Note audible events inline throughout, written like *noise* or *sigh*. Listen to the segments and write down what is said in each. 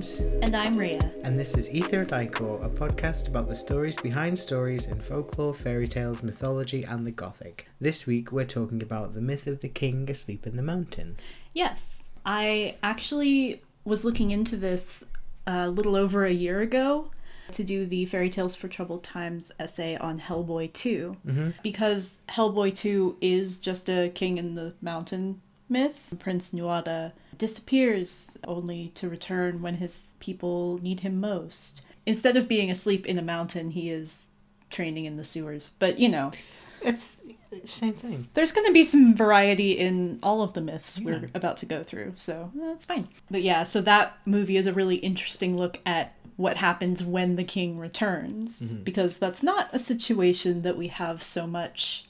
Hi, I'm James, And I'm Ria. and this is Ether Dicor, a podcast about the stories behind stories in folklore, fairy tales, mythology, and the Gothic. This week we're talking about the myth of the king asleep in the mountain. Yes, I actually was looking into this a little over a year ago to do the Fairy Tales for Troubled Times essay on Hellboy 2. Mm-hmm. Because Hellboy 2 is just a king in the mountain myth. Prince Nuada disappears only to return when his people need him most. Instead of being asleep in a mountain, he is training in the sewers. But, you know, It's the same thing. there's going to be some variety in all of the myths we're about to go through, so eh, that's fine. But yeah, so that movie is a really interesting look at what happens when the king returns, mm-hmm. because that's not a situation that we have so much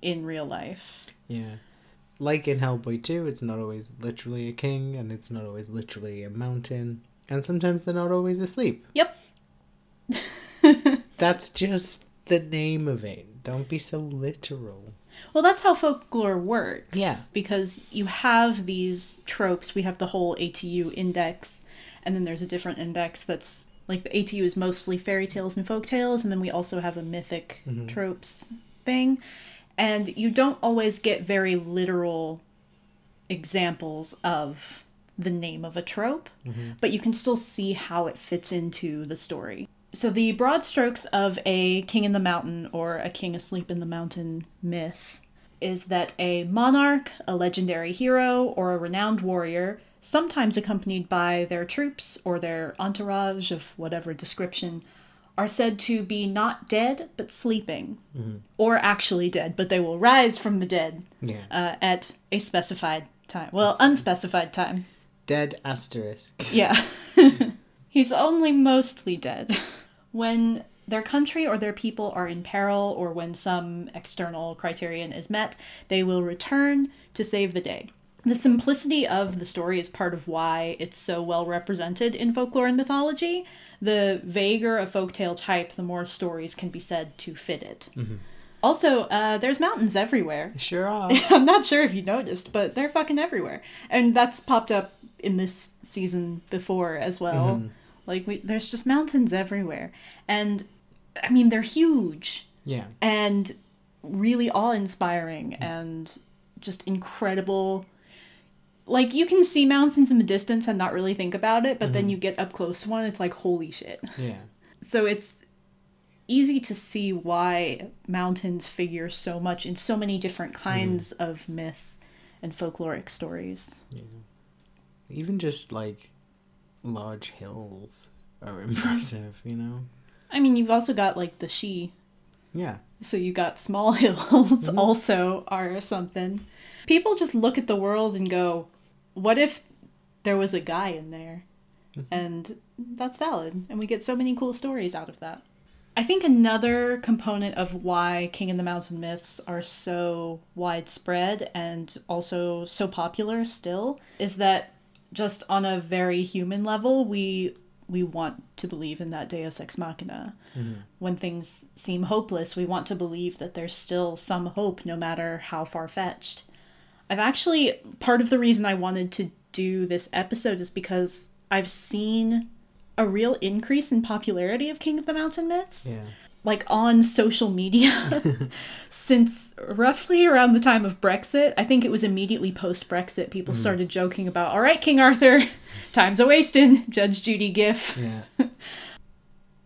in real life. Yeah. Like in Hellboy 2, it's not always literally a king, and it's not always literally a mountain, and sometimes they're not always asleep. Yep. *laughs* That's just the name of it. Don't be so literal. Well, that's how folklore works. Yeah. Because you have these tropes. We have the whole ATU index, and then there's a different index that's like the ATU is mostly fairy tales and folk tales, and then we also have a mythic mm-hmm. tropes thing. And you don't always get very literal examples of the name of a trope, mm-hmm. but you can still see how it fits into the story. So, the broad strokes of a king in the mountain or a king asleep in the mountain myth is that a monarch, a legendary hero, or a renowned warrior, sometimes accompanied by their troops or their entourage of whatever description, are said to be not dead but sleeping, or actually dead, but they will rise from the dead Yeah. uh, at a specified time. Well, unspecified time. Dead asterisk. *laughs* Yeah. *laughs* He's only mostly dead. *laughs* When their country or their people are in peril or when some external criterion is met, they will return to save the day. The simplicity of the story is part of why it's so well represented in folklore and mythology. The vaguer a folktale type, the more stories can be said to fit it. Also, uh, there's mountains everywhere. Sure are. *laughs* I'm not sure if you noticed, but they're fucking everywhere. And that's popped up in this season before as well. Like we there's just mountains everywhere. And I mean they're huge yeah. and really awe-inspiring and just incredible. Like you can see mountains in the distance and not really think about it, but then mm-hmm. you get up close to one, it's like holy shit. Yeah. So it's easy to see why mountains figure so much in so many different mm-hmm. kinds of myth and folkloric stories. Yeah. Even just like large hills are *laughs* impressive, you know? I mean, you've also got like the she, Yeah. so you got small *laughs* hills mm-hmm. also are something. People just look at the world and go, what if there was a guy in there? Mm-hmm. And that's valid. And we get so many cool stories out of that. I think another component of why King and the Mountain myths are so widespread and also so popular still is that just on a very human level, we we want to believe in that Deus ex machina. Mm-hmm. When things seem hopeless, we want to believe that there's still some hope, no matter how far fetched. I've actually part of the reason I wanted to do this episode is because I've seen a real increase in popularity of King of the Mountain myths Yeah. like on social media *laughs* *laughs* since roughly around the time of Brexit. I think it was immediately post Brexit. People hmm. started joking about, all right, King Arthur, *laughs* time's a wasting, Judge Judy gif. Yeah.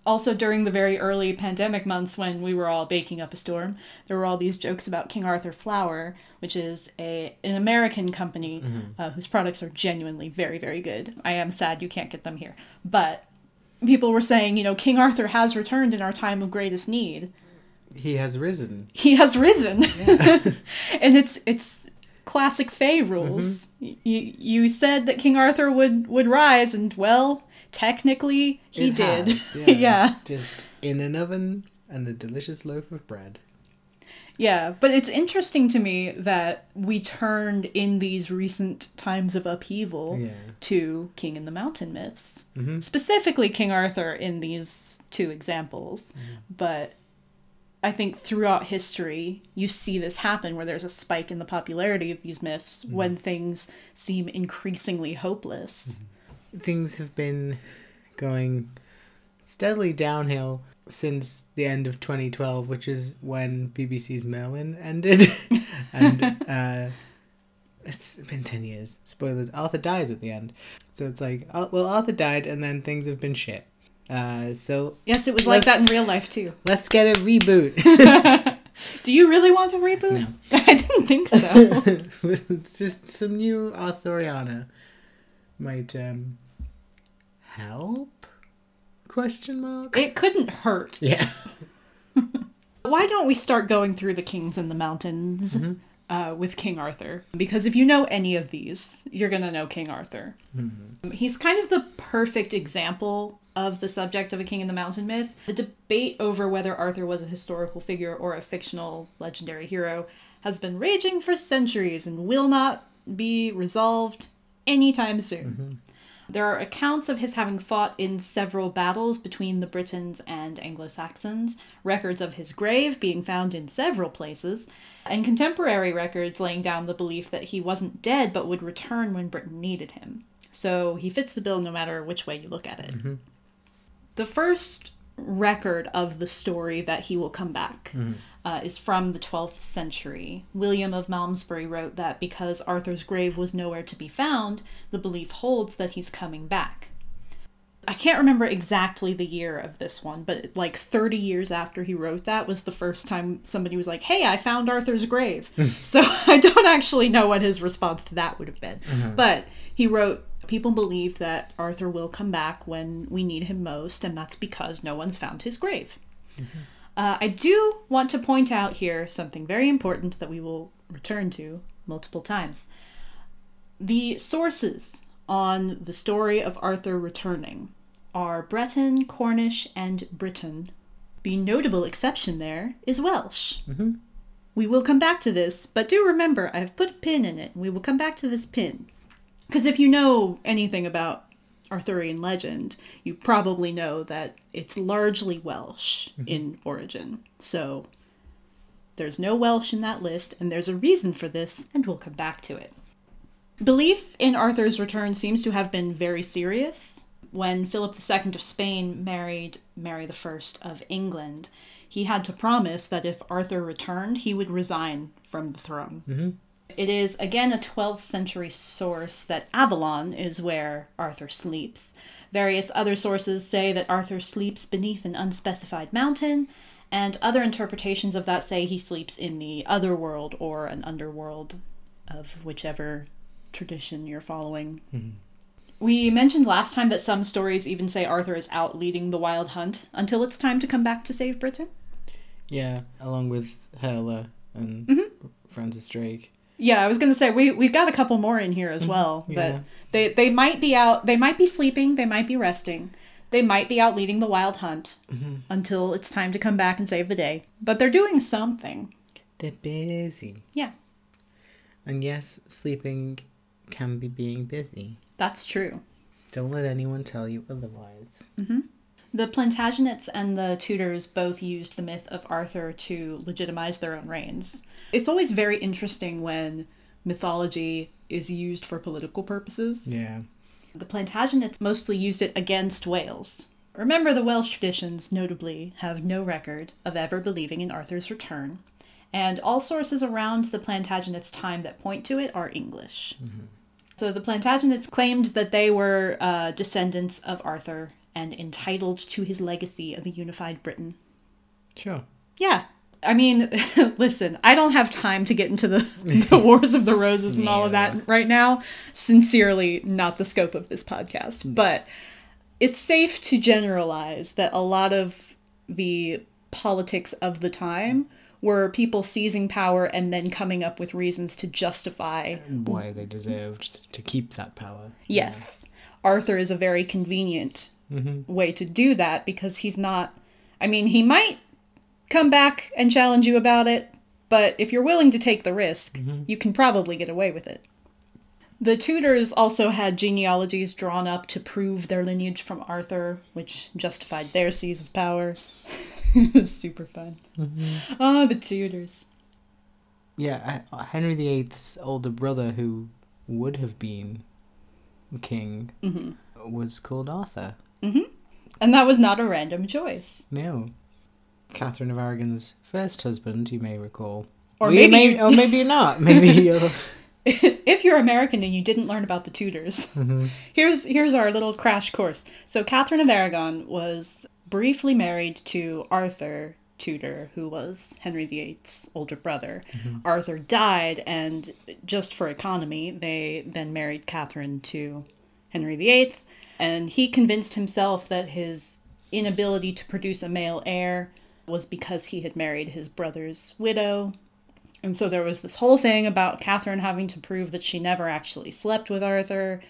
Also, during the very early pandemic months when we were all baking up a storm, there were all these jokes about King Arthur Flour, which is a an American company uh, whose products are genuinely very, very good. I am sad you can't get them here, but people were saying, you know, King Arthur has returned in our time of greatest need. He has risen. He has risen, *laughs* *laughs* and it's it's classic Fey rules. You you said that King Arthur would would rise, and well, technically he It did. has, *laughs* yeah. Just in an oven and a delicious loaf of bread. Yeah, but it's interesting to me that we turned in these recent times of upheaval Yeah. to King and the Mountain myths. Mm-hmm. Specifically, King Arthur in these two examples. Mm-hmm. But I think throughout history, you see this happen where there's a spike in the popularity of these myths mm-hmm. when things seem increasingly hopeless. Things have been going steadily downhill since the end of 2012, which is when BBC's Merlin ended. *laughs* and uh, it's been 10 years. Spoilers. Arthur dies at the end. So it's like, oh, well, Arthur died and then things have been shit. Uh, so Yes, it was like that in real life too. let's get a reboot. *laughs* Do you really want a reboot? No. *laughs* I didn't think so. Just some new Arthuriana might um, help? Question mark? it couldn't hurt. yeah. *laughs* Why don't we start going through the kings in the mountains Mm-hmm. uh, with King Arthur? Because if you know any of these, you're going to know King Arthur. Mm-hmm. He's kind of the perfect example of the subject of a king in the mountain myth. The debate over whether Arthur was a historical figure or a fictional legendary hero has been raging for centuries and will not be resolved anytime soon. Mm-hmm. There are accounts of his having fought in several battles between the Britons and Anglo Saxons, records of his grave being found in several places, and contemporary records laying down the belief that he wasn't dead but would return when Britain needed him. So he fits the bill no matter which way you look at it. Mm-hmm. The first record of the story that he will come back mm-hmm. Uh, is from the 12th century. William of Malmesbury wrote that because Arthur's grave was nowhere to be found, the belief holds that he's coming back. I can't remember exactly the year of this one, but like 30 years after he wrote that was the first time somebody was like, Hey, I found Arthur's grave. Hmm. *laughs* so I don't actually know what his response to that would have been. Mm-hmm. But he wrote, People believe that Arthur will come back when we need him most, and that's because no one's found his grave. Mm-hmm. Uh, I do want to point out here something very important that we will return to multiple times. The sources on the story of Arthur returning are Breton, Cornish, and Briton. The notable exception there is Welsh. We will come back to this, but do remember I've put a pin in it. We will come back to this pin. Because if you know anything about Arthurian legend, you probably know that it's largely Welsh mm-hmm. in origin. So there's no Welsh in that list, and there's a reason for this, and we'll come back to it. Belief in Arthur's return seems to have been very serious. When Philip II of Spain married Mary I of England, he had to promise that if Arthur returned, he would resign from the throne. Mm-hmm. It is again a 12th century source that Avalon is where Arthur sleeps. Various other sources say that Arthur sleeps beneath an unspecified mountain, and other interpretations of that say he sleeps in the other world or an underworld of whichever tradition you're following. Mm-hmm. We mentioned last time that some stories even say Arthur is out leading the wild hunt until it's time to come back to save Britain. Yeah, along with Hela and mm-hmm. Francis Drake. Yeah, I was gonna say we we've got a couple more in here as well. yeah. That they they might be out. They might be sleeping. They might be resting. They might be out leading the wild hunt until it's time to come back and save the day. But they're doing something. They're busy. Yeah, And yes, sleeping can be being busy. that's true. Don't let anyone tell you otherwise. Mm-hmm. The Plantagenets and the Tudors both used the myth of Arthur to legitimize their own reigns. It's always very interesting when mythology is used for political purposes. Yeah. The Plantagenets mostly used it against Wales. Remember, the Welsh traditions, notably, have no record of ever believing in Arthur's return, and all sources around the Plantagenets' time that point to it are English. So the Plantagenets claimed that they were uh, descendants of Arthur and entitled to his legacy of a unified Britain. Sure. Yeah. I mean, *laughs* listen, I don't have time to get into the, *laughs* the Wars of the Roses and all of that right now. Sincerely, not the scope of this podcast. Mm. But it's safe to generalize that a lot of the politics of the time were people seizing power and then coming up with reasons to justify Why they deserved to keep that power. Yes. Arthur is a very convenient mm-hmm. way to do that because he's not. I mean, he might come back and challenge you about it, but if you're willing to take the risk, mm-hmm. you can probably get away with it. The Tudors also had genealogies drawn up to prove their lineage from Arthur, which justified their seize of power. it was *laughs* super fun. Oh, the Tudors. Yeah, uh, Henry VIII's older brother, who would have been king, mm-hmm. was called Arthur. And that was not a random choice. No. Catherine of Aragon's first husband, you may recall. Or maybe may, you- or maybe *laughs* not. Maybe you're. *laughs* if you're American and you didn't learn about the Tudors, Mm-hmm. here's here's our little crash course. So Catherine of Aragon was briefly married to Arthur Tudor, who was Henry VIII's older brother. Arthur died, and just for economy, they then married Catherine to Henry VIII, and he convinced himself that his inability to produce a male heir was because he had married his brother's widow, and so there was this whole thing about Catherine having to prove that she never actually slept with Arthur.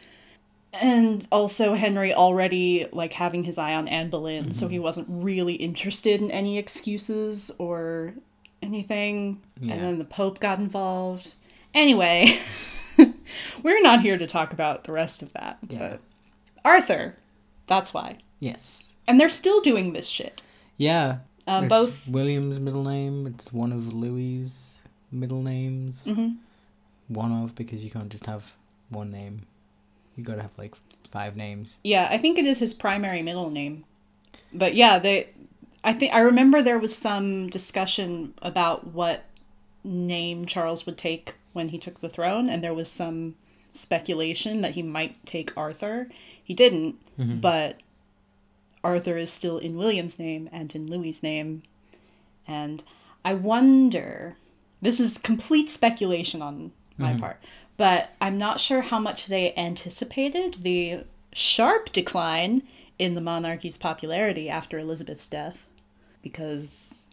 And also Henry already like having his eye on Anne Boleyn, so mm-hmm. he wasn't really interested in any excuses or anything. Yeah. And then the Pope got involved. Anyway, *laughs* we're not here to talk about the rest of that. Yeah. But Arthur, that's why. Yes. And they're still doing this shit. Yeah. Uh, It's both William's middle name. It's one of Louis's middle names. Mhm. One of, because you can't just have one name. You gotta have like five names. Yeah, I think it is his primary middle name. But yeah, they I think I remember there was some discussion about what name Charles would take when he took the throne and there was some speculation that he might take Arthur. He didn't, but Arthur is still in William's name and in Louis's name. And I wonder this is complete speculation on my mm-hmm. part, but I'm not sure how much they anticipated the sharp decline in the monarchy's popularity after Elizabeth's death, because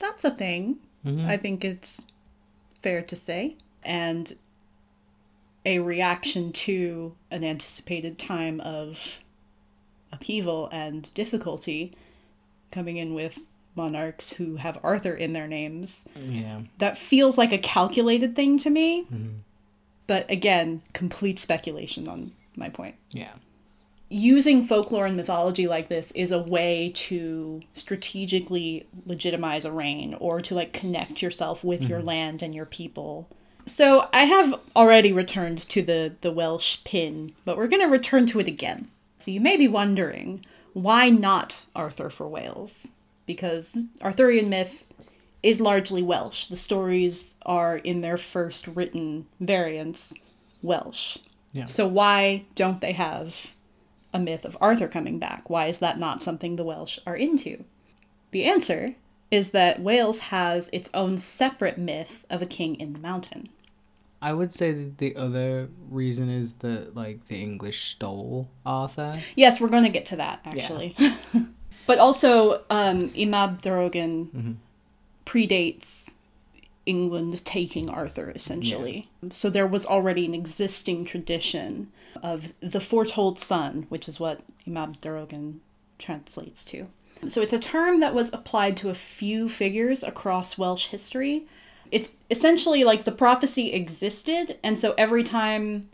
that's a thing. Mm-hmm. I think it's fair to say. And a reaction to an anticipated time of upheaval and difficulty coming in with monarchs who have Arthur in their names Yeah. that feels like a calculated thing to me. Mm-hmm. But again, complete speculation on my point. Yeah. Using folklore and mythology like this is a way to strategically legitimize a reign or to like connect yourself with your mm-hmm. land and your people. So I have already returned to the the Welsh pin, but we're going to return to it again. So you may be wondering, why not Arthur for Wales? Because Arthurian myth is largely Welsh. The stories are in their first written variants Welsh. Yeah. So why don't they have a myth of Arthur coming back? Why is that not something the Welsh are into? The answer is that Wales has its own separate myth of a king in the mountain. I would say that the other reason is that like the English stole Arthur. Yes, we're going to get to that actually. *laughs* but also, um, Y Mab Darogan predates England taking Arthur, essentially. So there was already an existing tradition of the foretold son, which is what Y Mab Darogan translates to. So it's a term that was applied to a few figures across Welsh history. It's essentially like the prophecy existed, and so every time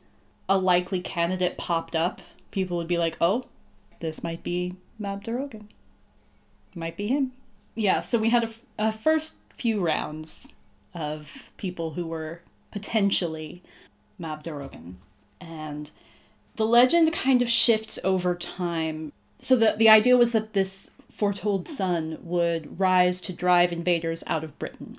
a likely candidate popped up, people would be like, oh, this might be Mab Darogan. Might be him. Yeah, so we had a, first few rounds of people who were potentially Mab Darogan. And the legend kind of shifts over time. So the, the idea was that this foretold son would rise to drive invaders out of Britain.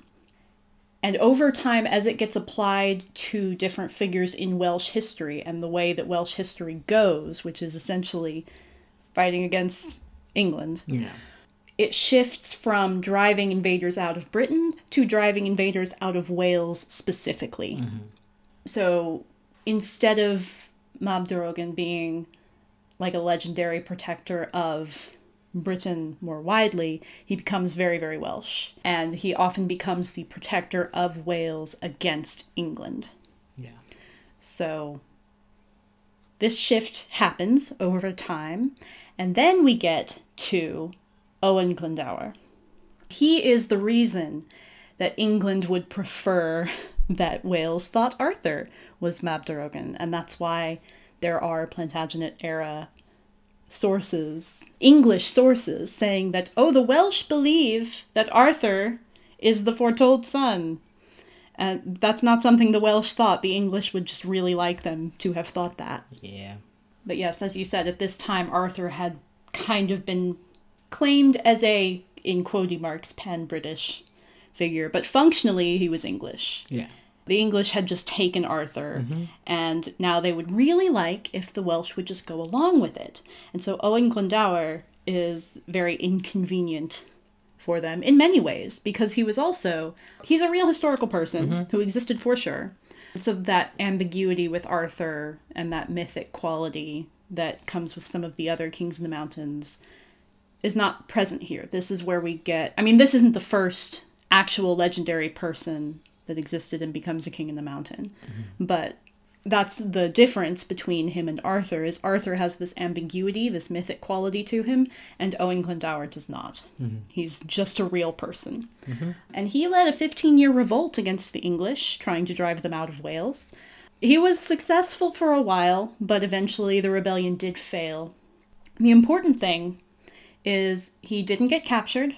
And over time, as it gets applied to different figures in Welsh history and the way that Welsh history goes, which is essentially fighting against England, Yeah. it shifts from driving invaders out of Britain to driving invaders out of Wales specifically. Mm-hmm. So instead of Mab Darogan being like a legendary protector of Britain more widely, he becomes very, very Welsh. And he often becomes the protector of Wales against England. Yeah. So this shift happens over time, and then we get to Owen Glendower. He is the reason that England would prefer *laughs* that Wales thought Arthur was Mab Darogan, and that's why there are Plantagenet era sources, English sources, saying that, oh, the Welsh believe that Arthur is the foretold son. And that's not something the Welsh thought. The English would just really like them to have thought that. Yeah. But yes, as you said, at this time Arthur had kind of been claimed as a, in quote marks, pan British figure, but functionally he was English. Yeah. The English had just taken Arthur, mm-hmm. and now they would really like if the Welsh would just go along with it. And so Owen Glendower is very inconvenient for them in many ways because he was also he's a real historical person mm-hmm. who existed for sure. So that ambiguity with Arthur and that mythic quality that comes with some of the other kings in the mountains is not present here. This is where we get I mean this isn't the first actual legendary person that existed and becomes a king in the mountain. Mm-hmm. But that's the difference between him and Arthur is Arthur has this ambiguity, this mythic quality to him, and Owen Glendower does not. Mm-hmm. He's just a real person. Mm-hmm. And he led a 15 year revolt against the English, trying to drive them out of Wales. He was successful for a while, but eventually the rebellion did fail. The important thing is he didn't get captured.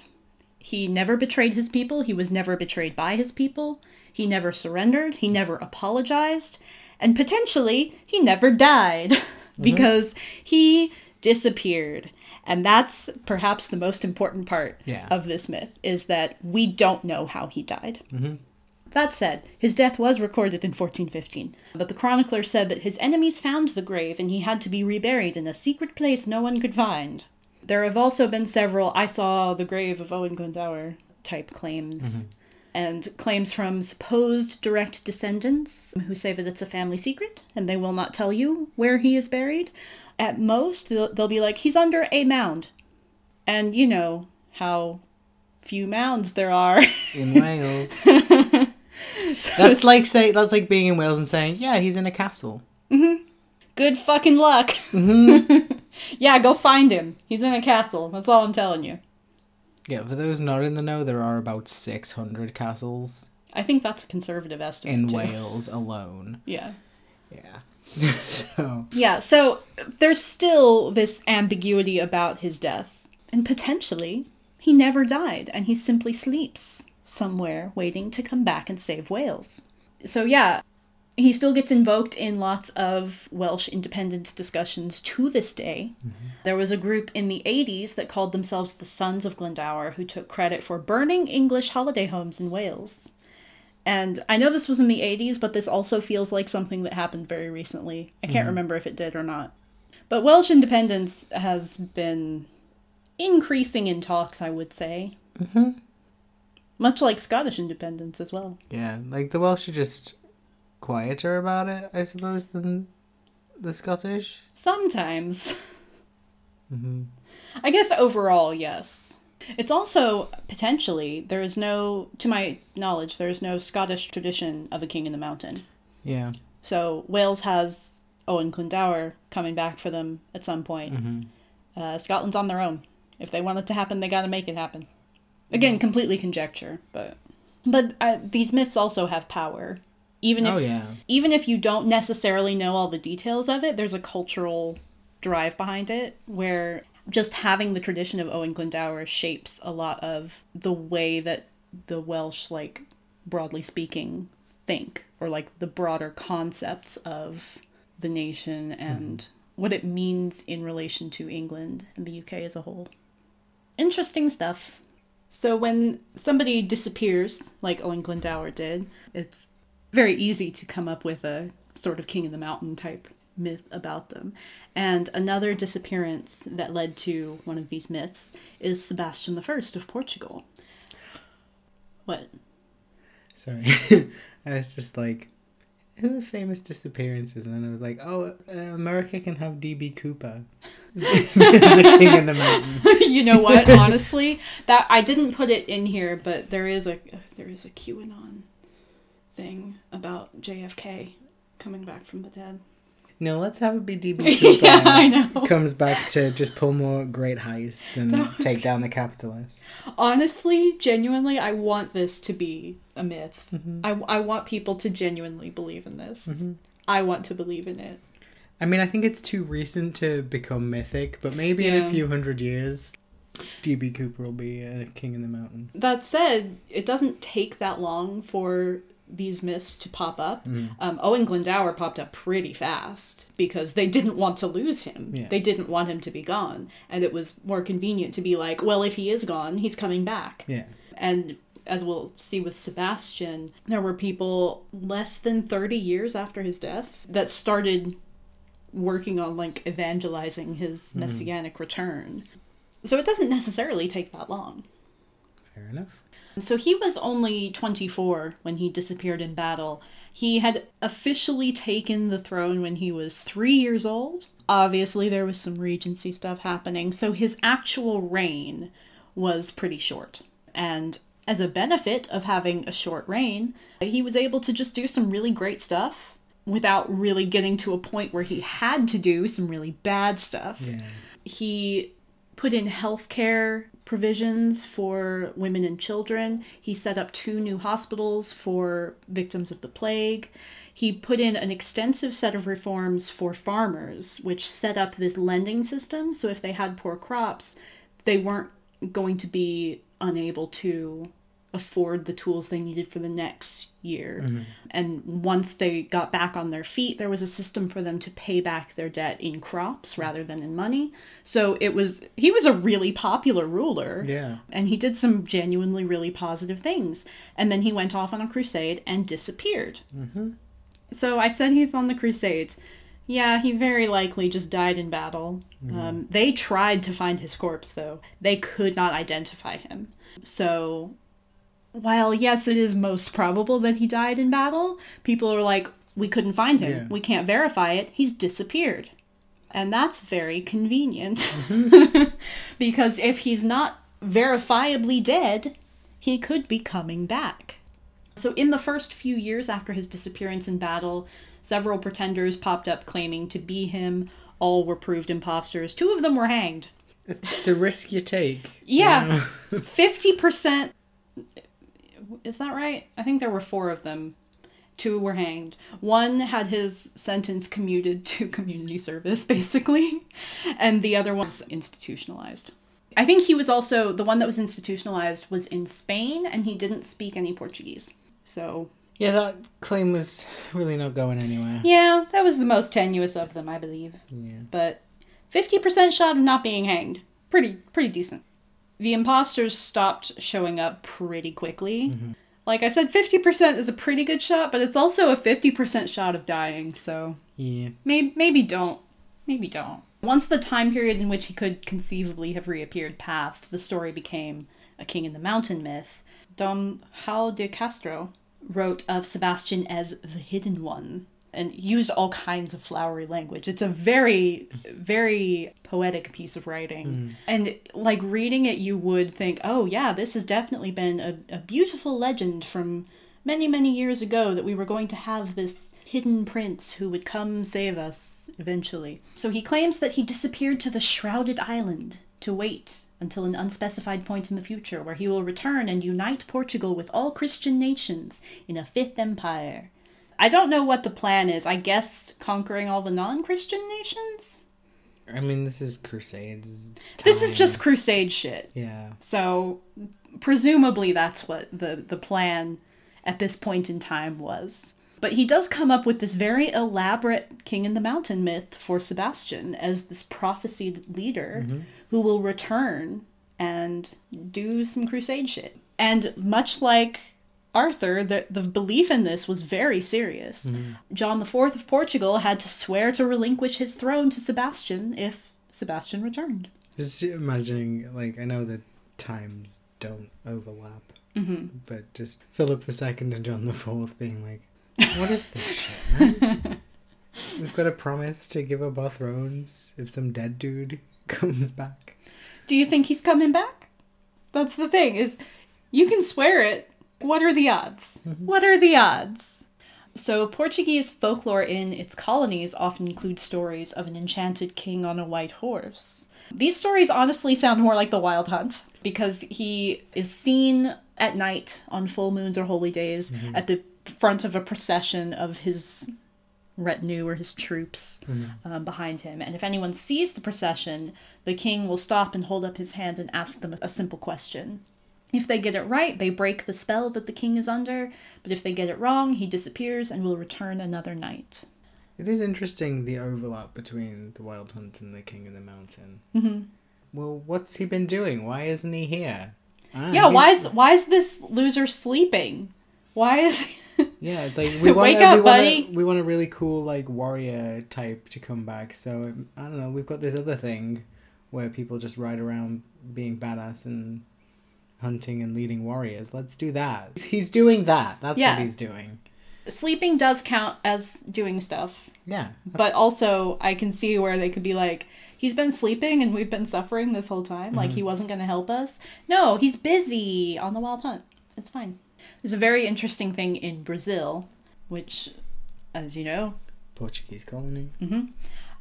He never betrayed his people. He was never betrayed by his people. He never surrendered. He never apologized. And potentially, he never died *laughs* mm-hmm. because he disappeared. And that's perhaps the most important part Yeah. of this myth is that we don't know how he died. Mm-hmm. That said, his death was recorded in 1415, but the chronicler said that his enemies found the grave and he had to be reburied in a secret place no one could find. There have also been several I saw the grave of Owen Glendower type claims, mm-hmm. and claims from supposed direct descendants who say that it's a family secret and they will not tell you where he is buried. At most, they'll, they'll be like, he's under a mound. And you know how few mounds there are. In *laughs* Wales. *laughs* that's like say that's like being in Wales and saying, Yeah, he's in a castle. Mm-hmm. Good fucking luck. Mm-hmm. *laughs* yeah, go find him. He's in a castle. That's all I'm telling you. Yeah, for those not in the know, there are about six hundred castles I think that's a conservative estimate. in too. Wales alone. Yeah. Yeah. *laughs* so Yeah, so there's still this ambiguity about his death. And potentially, he never died and he simply sleeps somewhere waiting to come back and save Wales. So, yeah, he still gets invoked in lots of Welsh independence discussions to this day. There was a group in the 80s that called themselves the Sons of Glendower who took credit for burning English holiday homes in Wales. And I know this was in the 80s, but this also feels like something that happened very recently. I can't remember if it did or not. But Welsh independence has been increasing in talks, I would say. Mm-hmm. Much like Scottish independence as well. yeah, like the Welsh are just quieter about it, I suppose, than the Scottish. Sometimes. *laughs* I guess overall, yes. It's also potentially, there is no, to my knowledge, there is no Scottish tradition of a king in the mountain. Yeah. So Wales has Owen Glendower coming back for them at some point. Uh, Scotland's on their own. If they want it to happen, they got to make it happen. Again, completely conjecture, but but uh, these myths also have power. Even oh, if Oh yeah. even if you don't necessarily know all the details of it, there's a cultural drive behind it where just having the tradition of Owen Glendower shapes a lot of the way that the Welsh, like broadly speaking, think, or like the broader concepts of the nation and mm-hmm. what it means in relation to England and the UK as a whole. Interesting stuff. So when somebody disappears, like Owen Glendower did, it's very easy to come up with a sort of king of the mountain type myth about them. And another disappearance that led to one of these myths is Sebastian I of Portugal. What? Sorry. *laughs* I was just like, who are famous disappearances? And then I was like, oh, uh, America can have DB Cooper *laughs* as a king in the mountain. *laughs* you know what? Honestly, that I didn't put it in here, but there is a there is a QAnon thing about JFK coming back from the dead. No, let's have it be DB Cooper. yeah, I know. Comes back to just pull more great heists and *laughs* take down the capitalists. Honestly, genuinely, I want this to be a myth. Mm-hmm. I, I want people to genuinely believe in this. I want to believe in it. I mean, I think it's too recent to become mythic, but maybe in a few hundred years, DB Cooper will be a king in the mountain. That said, it doesn't take that long for these myths to pop up. Mm. Um, Owen Glendower popped up pretty fast because they didn't want to lose him. Yeah. They didn't want him to be gone. And it was more convenient to be like, well, if he is gone, he's coming back. Yeah. And as we'll see with Sebastian, there were people less than 30 years after his death that started working on like evangelizing his messianic return. So it doesn't necessarily take that long. Fair enough. So he was only 24 when he disappeared in battle. He had officially taken the throne when he was three years old. Obviously, there was some regency stuff happening, so his actual reign was pretty short. And as a benefit of having a short reign, he was able to just do some really great stuff without really getting to a point where he had to do some really bad stuff Yeah. he put in healthcare provisions for women and children. He set up two new hospitals for victims of the plague. He put in an extensive set of reforms for farmers, which set up this lending system. So if they had poor crops, they weren't going to be unable to afford the tools they needed for the next year. Mm-hmm. And once they got back on their feet, there was a system for them to pay back their debt in crops rather than in money. So it was he was a really popular ruler. Yeah. And he did some genuinely really positive things. And then he went off on a crusade and disappeared. Mm-hmm. So I said he's on the crusades. Yeah, he very likely just died in battle. Mm-hmm. Um, they tried to find his corpse, though. They could not identify him. So, while yes, it is most probable that he died in battle, people are like, we couldn't find him. Yeah. We can't verify it. He's disappeared. And that's very convenient. *laughs* because if he's not verifiably dead, he could be coming back. So, in the first few years after his disappearance in battle, several pretenders popped up claiming to be him. All were proved imposters. Two of them were hanged. It's a risk you take. Yeah. 50%. *laughs* Is that right? I think there were four of them. Two were hanged. One had his sentence commuted to *laughs* community service, basically, and the other was institutionalized. I think he was also the one that was institutionalized was in Spain, and he didn't speak any Portuguese. So Yeah, that claim was really not going anywhere. yeah, that was the most tenuous of them, I believe. Yeah. But fifty percent shot of not being hanged, pretty pretty decent. The imposters stopped showing up pretty quickly. Mm-hmm. Like I said, fifty percent is a pretty good shot, but it's also a fifty percent shot of dying. So Yeah. maybe maybe don't, maybe don't. Once the time period in which he could conceivably have reappeared passed, the story became a king in the mountain myth. Dom Hal de Castro wrote of Sebastian as the hidden one and used all kinds of flowery language. It's a very, very poetic piece of writing. Mm. And like reading it, you would think, oh, yeah, this has definitely been a, a beautiful legend from many, many years ago that we were going to have this hidden prince who would come save us eventually. So he claims that he disappeared to the Shrouded Island to wait until an unspecified point in the future where he will return and unite Portugal with all Christian nations in a fifth empire. I don't know what the plan is. I guess conquering all the non Christian nations? I mean, this is Crusades. This is just crusade shit. Yeah. So presumably that's what the the plan at this point in time was. But he does come up with this very elaborate king in the mountain myth for Sebastian as this prophesied leader mm-hmm. who will return and do some crusade shit. And much like Arthur, the, the belief in this was very serious. John IV of Portugal had to swear to relinquish his throne to Sebastian if Sebastian returned. Just imagining, like, I know that times don't overlap, Mm-hmm. but just Philip II and John IV being like, *laughs* what is this shit, man? We've got a promise to give up our thrones if some dead dude *laughs* comes back. Do you think he's coming back? That's the thing is you can swear it. What are the odds? Mm-hmm. What are the odds? So Portuguese folklore in its colonies often includes stories of an enchanted king on a white horse. These stories honestly sound more like the Wild Hunt because he is seen at night on full moons or holy days mm-hmm. at the front of a procession of his retinue or his troops mm-hmm. um, behind him. And if anyone sees the procession, the king will stop and hold up his hand and ask them a simple question. If they get it right, they break the spell that the king is under, but if they get it wrong, he disappears and will return another night. It is interesting the overlap between the Wild Hunt and the King of the Mountain. hmm Well, what's he been doing? Why isn't he here? Ah, Yeah, why is why is this loser sleeping? Why is *laughs* Yeah, it's like we want Wake we up, want buddy. we want a really cool like warrior type to come back. So I don't know. We've got this other thing where people just ride around being badass and hunting and leading warriors. Let's do that. He's doing that. That's Yeah. what he's doing. sleeping does count as doing stuff, Yeah. but also I can see where they could be like, he's been sleeping and we've been suffering this whole time. Like he wasn't going to help us. No, he's busy on the wild hunt. It's fine. There's a very interesting thing in Brazil, which, as you know, Portuguese colony.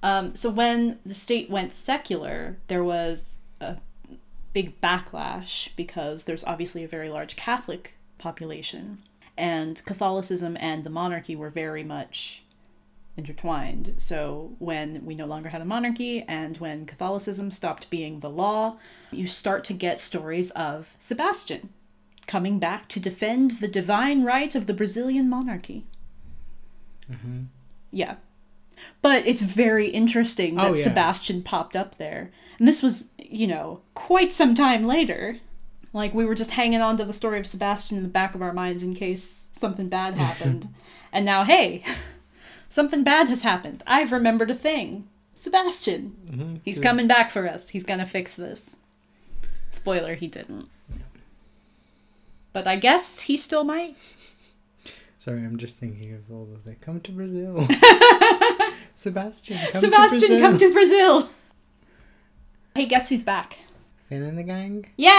Um, so when the state went secular, there was a big backlash because there's obviously a very large Catholic population, and Catholicism and the monarchy were very much intertwined. So when we no longer had a monarchy and when Catholicism stopped being the law, you start to get stories of Sebastian coming back to defend the divine right of the Brazilian monarchy. Mm-hmm. Yeah. But it's very interesting oh, that Oh, yeah. Sebastian popped up there. And this was, you know, quite some time later. Like, we were just hanging on to the story of Sebastian in the back of our minds in case something bad *laughs* happened. and now, hey, *laughs* something bad has happened. I've remembered a thing. Sebastian. Mm-hmm. He's coming back for us. He's gonna fix this. Spoiler, he didn't. But I guess he still might. Sorry, I'm just thinking of all of the come to Brazil. *laughs* Sebastian, come Sebastian, to Brazil. come to Brazil! Hey, guess who's back? Finn and the gang. Yeah!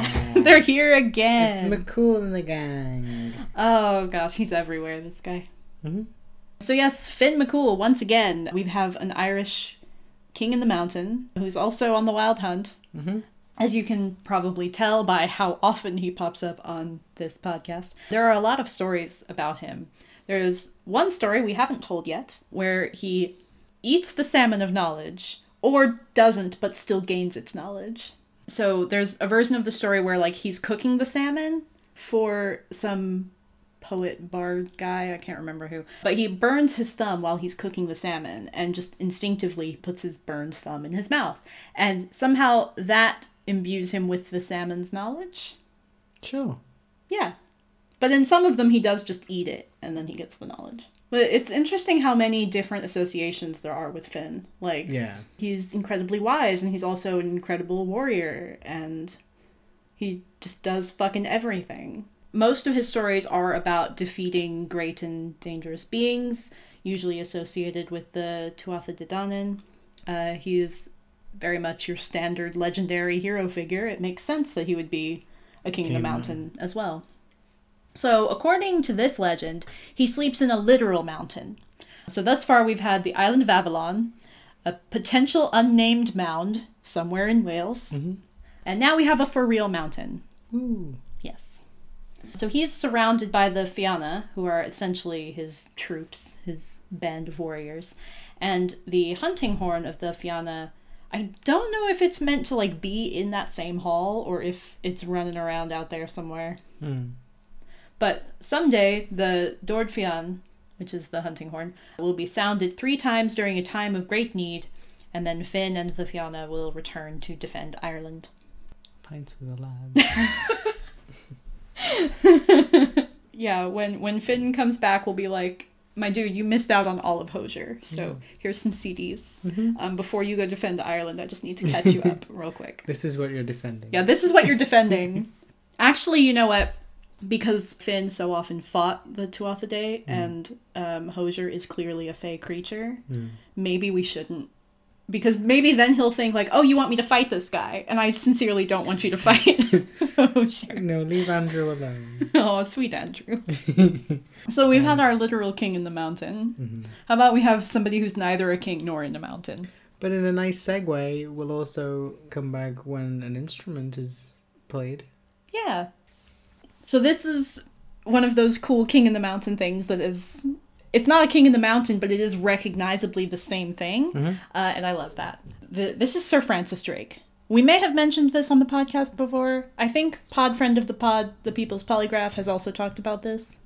Yeah. *laughs* They're here again. It's. McCool and the gang. oh gosh, he's everywhere, this guy. hmm So, yes, Finn McCool, once again, we have an Irish king in the mountain who's also on the wild hunt. hmm As you can probably tell by how often he pops up on this podcast, there are a lot of stories about him. There's one story we haven't told yet where he eats the salmon of knowledge or doesn't but still gains its knowledge. So there's a version of the story where like he's cooking the salmon for some poet bard guy, I can't remember who. But he burns his thumb while he's cooking the salmon and just instinctively puts his burned thumb in his mouth. And somehow that imbues him with the salmon's knowledge. Sure. Yeah. But in some of them, he does just eat it and then he gets the knowledge. But it's interesting how many different associations there are with Finn. Like, Yeah. he's incredibly wise and he's also an incredible warrior and he just does fucking everything. Most of his stories are about defeating great and dangerous beings, usually associated with the Tuatha De Danann. Uh, he is very much your standard legendary hero figure. It makes sense that he would be a king of the King, mountain as well. So, according to this legend, he sleeps in a literal mountain. So, thus far, we've had the island of Avalon, a potential unnamed mound somewhere in Wales, and now we have a for real mountain. Ooh. Yes. So he's surrounded by the Fianna, who are essentially his troops, his band of warriors. And the hunting horn of the Fianna, I don't know if it's meant to like be in that same hall or if it's running around out there somewhere. Hmm. But someday the Dord Fian, which is the hunting horn, will be sounded three times during a time of great need, and then Finn and the Fianna will return to defend Ireland. Pints with the lads. *laughs* *laughs* Yeah, when when Finn comes back, we'll be like, "My dude, you missed out on all of Hozier. So here's some CDs. Um, before you go defend Ireland, I just need to catch you *laughs* up real quick. This is what you're defending. Yeah, this is what you're defending. Actually, you know what? Because Finn so often fought the Tuatha Dé, and um, Hozier is clearly a fey creature. Hmm. Maybe we shouldn't. Because maybe then he'll think like, "Oh, you want me to fight this guy?" And I sincerely don't want you to fight *laughs* Hozier. No, leave Andrew alone. *laughs* Oh, sweet Andrew. *laughs* so we've had our literal king in the mountain. How about we have somebody who's neither a king nor in the mountain? But in a nice segue, we'll also come back when an instrument is played. Yeah. So this is one of those cool king in the mountain things that is it's not a king in the mountain, but it is recognizably the same thing. Uh, and I love that. The, this is Sir Francis Drake. We may have mentioned this on the podcast before. I think Pod Friend of the Pod, the People's Polygraph, has also talked about this.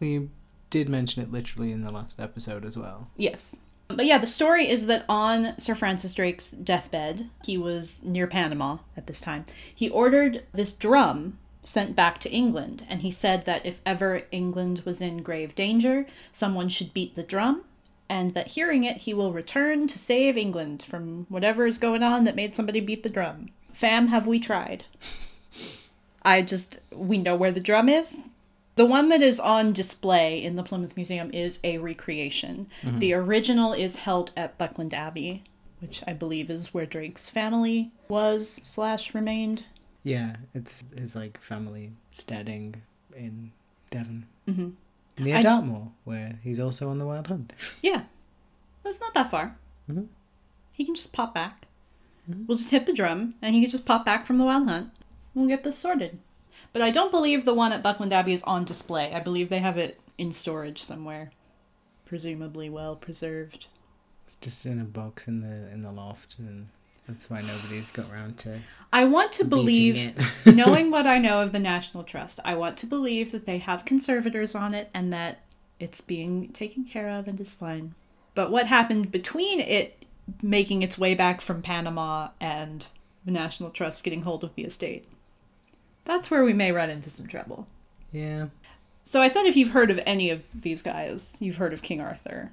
We did mention it literally in the last episode as well. Yes. But yeah, the story is that on Sir Francis Drake's deathbed, he was near Panama at this time. He ordered this drum sent back to England, and he said that if ever England was in grave danger, someone should beat the drum, and that hearing it, he will return to save England from whatever is going on that made somebody beat the drum. Fam, have we tried? I just, we know where the drum is. The one that is on display in the Plymouth Museum is a recreation. Mm-hmm. The original is held at Buckland Abbey, which I believe is where Drake's family was slash remained. Yeah, it's his like family steading in Devon. Mm-hmm. Near I... Dartmoor, where he's also on the Wild Hunt. Yeah, that's not that far. Mm-hmm. He can just pop back. Mm-hmm. We'll just hit the drum, and he can just pop back from the Wild Hunt. We'll get this sorted. But I don't believe the one at Buckland Abbey is on display. I believe they have it in storage somewhere, presumably well preserved. It's just in a box in the in the loft, and that's why nobody's got around to. I want to believe, *laughs* *laughs* knowing what I know of the National Trust, I want to believe that they have conservators on it and that it's being taken care of and is fine. But what happened between it making its way back from Panama and the National Trust getting hold of the estate? That's where we may run into some trouble. Yeah. So I said if you've heard of any of these guys, you've heard of King Arthur.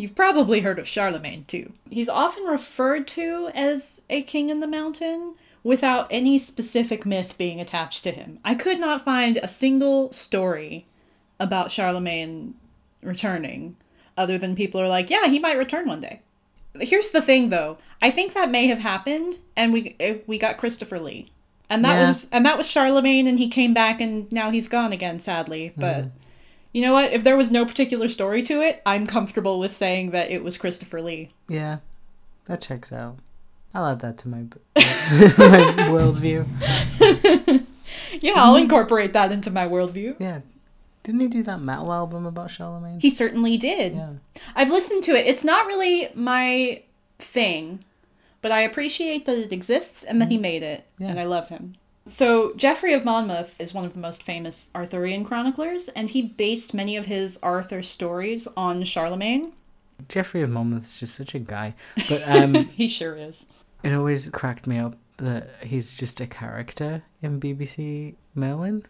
You've probably heard of Charlemagne too. He's often referred to as a king in the mountain without any specific myth being attached to him. I could not find a single story about Charlemagne returning other than people are like, yeah, he might return one day. Here's the thing though. I think that may have happened and we we got Christopher Lee. And that yeah. was and that was Charlemagne and he came back and now he's gone again sadly, but mm. You know what? If there was no particular story to it, I'm comfortable with saying that it was Christopher Lee. Yeah, that checks out. I'll add that to my *laughs* my worldview. *laughs* yeah, I'll incorporate that into my worldview. Yeah. Didn't he do that metal album about Charlemagne? He certainly did. Yeah. I've listened to it. It's not really my thing, but I appreciate that it exists and that he mm-hmm. made it. Yeah. And I love him. So, Geoffrey of Monmouth is one of the most famous Arthurian chroniclers, and he based many of his Arthur stories on Charlemagne. Geoffrey of Monmouth's just such a guy. But um, *laughs* he sure is. It always cracked me up that he's just a character in BBC Merlin.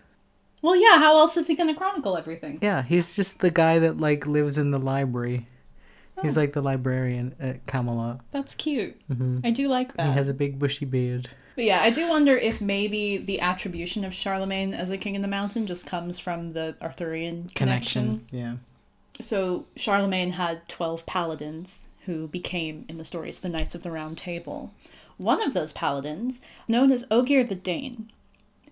Well, yeah, how else is he going to chronicle everything? Yeah, he's just the guy that like lives in the library. He's like the librarian at Camelot. That's cute. Mm-hmm. I do like that. He has a big bushy beard. But yeah, I do wonder if maybe the attribution of Charlemagne as a king in the mountain just comes from the Arthurian connection. connection. Yeah. So Charlemagne had 12 paladins who became, in the stories, the Knights of the Round Table. One of those paladins, known as Ogier the Dane,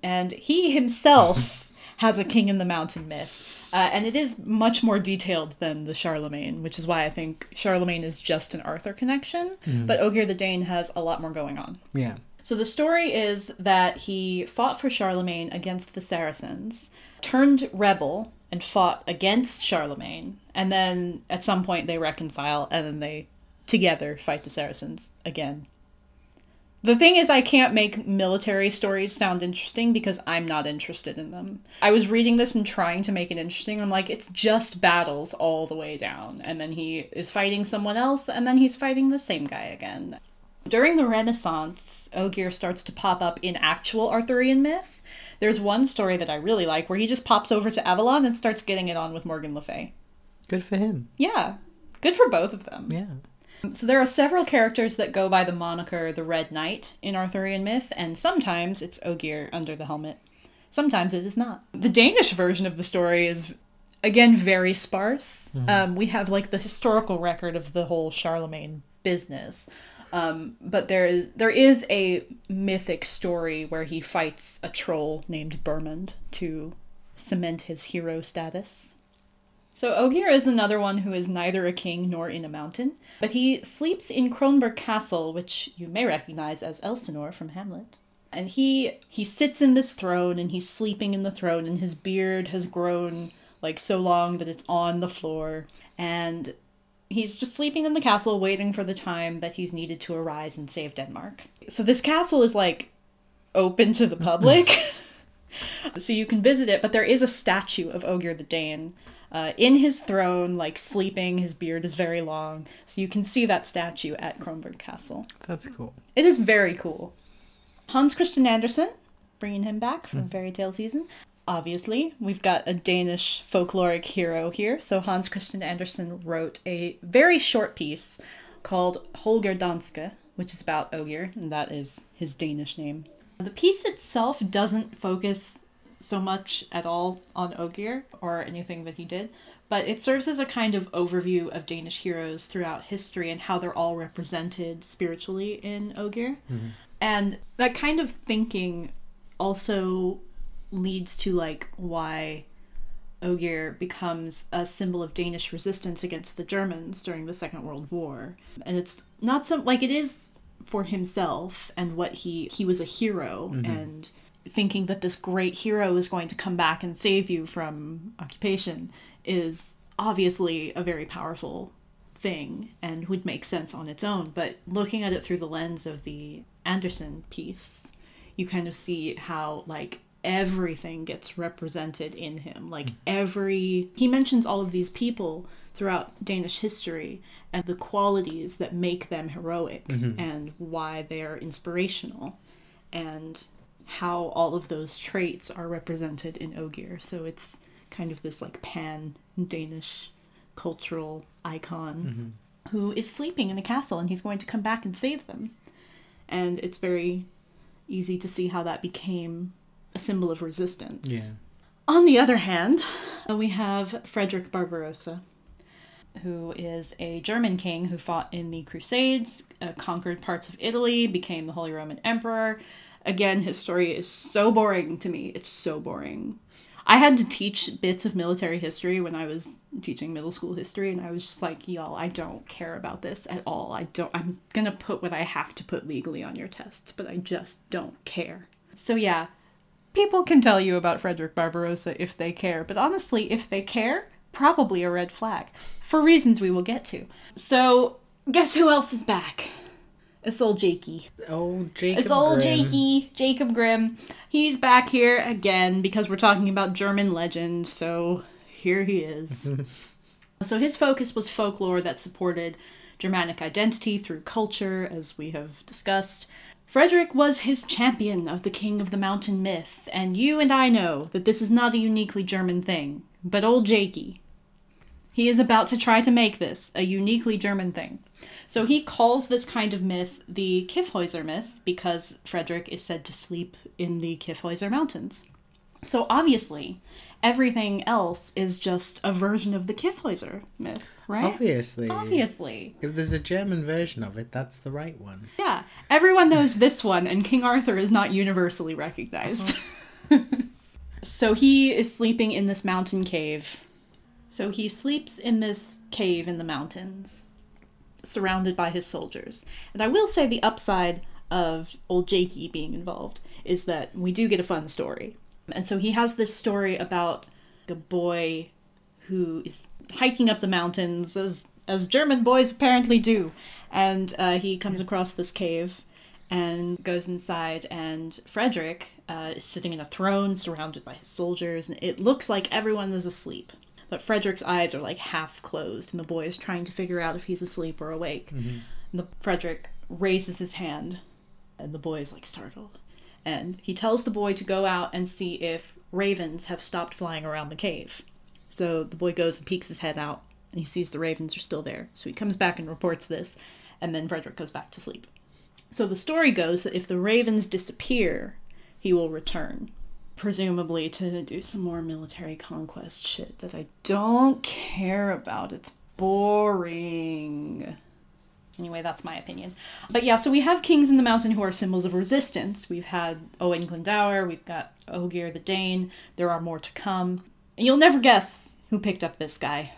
and he himself *laughs* has a king in the mountain myth. Uh, and it is much more detailed than the Charlemagne, which is why I think Charlemagne is just an Arthur connection. Mm. But Ogier the Dane has a lot more going on. Yeah. So the story is that he fought for Charlemagne against the Saracens, turned rebel, and fought against Charlemagne, and then at some point they reconcile and then they together fight the Saracens again. The thing is, I can't make military stories sound interesting because I'm not interested in them. I was reading this and trying to make it interesting. I'm like, it's just battles all the way down. And then he is fighting someone else, and then he's fighting the same guy again. During the Renaissance, Ogier starts to pop up in actual Arthurian myth. There's one story that I really like where he just pops over to Avalon and starts getting it on with Morgan Le Fay. Good for him. Yeah. Good for both of them. Yeah. So there are several characters that go by the moniker the Red Knight in Arthurian myth, and sometimes it's Ogier under the helmet. Sometimes it is not. The Danish version of the story is again very sparse. Mm-hmm. Um, we have like the historical record of the whole Charlemagne business, um, but there is there is a mythic story where he fights a troll named Bermund to cement his hero status. So Ogier is another one who is neither a king nor in a mountain, but he sleeps in Kronborg Castle, which you may recognize as Elsinore from Hamlet. And he he sits in this throne and he's sleeping in the throne and his beard has grown like so long that it's on the floor and He's just sleeping in the castle, waiting for the time that he's needed to arise and save Denmark. So this castle is like open to the public. *laughs* *laughs* so you can visit it, but there is a statue of Ogier the Dane uh, in his throne, like sleeping. His beard is very long, so you can see that statue at Kronborg Castle. That's cool. It is very cool. Hans Christian Andersen, bringing him back from Fairy Tale season. Obviously, we've got a Danish folkloric hero here. So Hans Christian Andersen wrote a very short piece called Holger Danske, which is about Ogier, and that is his Danish name. The piece itself doesn't focus so much at all on Ogier or anything that he did, but it serves as a kind of overview of Danish heroes throughout history and how they're all represented spiritually in Ogier. Mm-hmm. And that kind of thinking also leads to like why Ogier becomes a symbol of Danish resistance against the Germans during the Second World War. And it's not so like it is for himself and what he he was a hero mm-hmm. and thinking that this great hero is going to come back and save you from occupation is obviously a very powerful thing and would make sense on its own. But looking at it through the lens of the Andersen piece, you kind of see how like everything gets represented in him. Like every he mentions all of these people throughout Danish history and the qualities that make them heroic mm-hmm. and why they're inspirational and how all of those traits are represented in Ogier. So it's kind of this like pan Danish cultural icon who is sleeping in a castle and he's going to come back and save them. And it's very easy to see how that became a symbol of resistance. Yeah. On the other hand, we have Frederick Barbarossa, who is a German king who fought in the Crusades, uh, conquered parts of Italy, became the Holy Roman Emperor. Again, his story is so boring to me. It's so boring. I had to teach bits of military history when I was teaching middle school history, and I was just like, y'all, I don't care about this at all. I don't, I'm gonna put what I have to put legally on your tests, but I just don't care. So, yeah, people can tell you about Frederick Barbarossa if they care, but honestly, if they care, probably a red flag for reasons we will get to. So, guess who else is back? It's old Jakey. Oh, Jacob. It's old Grimm. Jakey, Jacob Grimm. He's back here again because we're talking about German legend, so here he is. *laughs* so his focus was folklore that supported Germanic identity through culture, as we have discussed. Frederick was his champion of the King of the Mountain myth, and you and I know that this is not a uniquely German thing, but old Jakey. He is about to try to make this a uniquely German thing. So he calls this kind of myth the Kyffhäuser myth because Frederick is said to sleep in the Kyffhäuser Mountains. So obviously, everything else is just a version of the Kyffhäuser myth, right? Obviously. Obviously. If there's a German version of it, that's the right one. Yeah. Everyone knows this one, and King Arthur is not universally recognized. Uh-huh. *laughs* so he is sleeping in this mountain cave. So he sleeps in this cave in the mountains, surrounded by his soldiers. And I will say the upside of old Jakey being involved is that we do get a fun story. And so he has this story about a boy who is hiking up the mountains as as German boys apparently do, and uh, he comes across this cave and goes inside, and Frederick uh, is sitting in a throne surrounded by his soldiers, and it looks like everyone is asleep. But Frederick's eyes are like half closed, and the boy is trying to figure out if he's asleep or awake. Mm-hmm. And the Frederick raises his hand, and the boy is like startled. And he tells the boy to go out and see if ravens have stopped flying around the cave. So the boy goes and peeks his head out, and he sees the ravens are still there. So he comes back and reports this, and then Frederick goes back to sleep. So the story goes that if the ravens disappear, he will return. Presumably to do some more military conquest shit that I don't care about. It's boring. Anyway, that's my opinion. But yeah, so we have kings in the mountain who are symbols of resistance. We've had Owen Glendower, we've got Ogier the Dane, there are more to come. And you'll never guess who picked up this guy.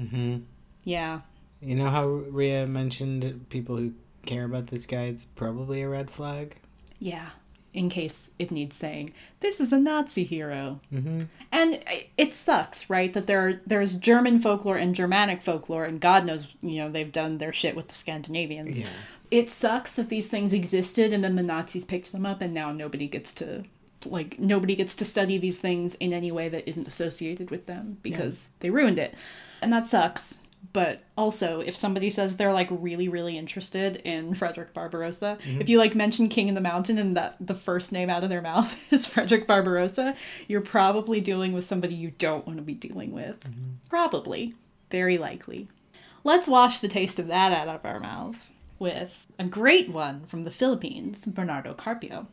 Mm hmm Yeah. You know how Ria mentioned people who care about this guy, it's probably a red flag? Yeah. In case it needs saying, this is a Nazi hero. Mm-hmm. And it sucks, right? That there are, there's German folklore and Germanic folklore, and God knows, you know, they've done their shit with the Scandinavians. Yeah. It sucks that these things existed and then the Nazis picked them up, and now nobody gets to. Like, nobody gets to study these things in any way that isn't associated with them because they ruined it. And that sucks but also if somebody says they're like really really interested in frederick barbarossa mm-hmm. if you like mention king in the mountain and that the first name out of their *laughs* mouth is frederick barbarossa you're probably dealing with somebody you don't want to be dealing with. Mm-hmm. Probably. Very likely. Let's wash the taste of that out of our mouths with a great one from the philippines bernardo carpio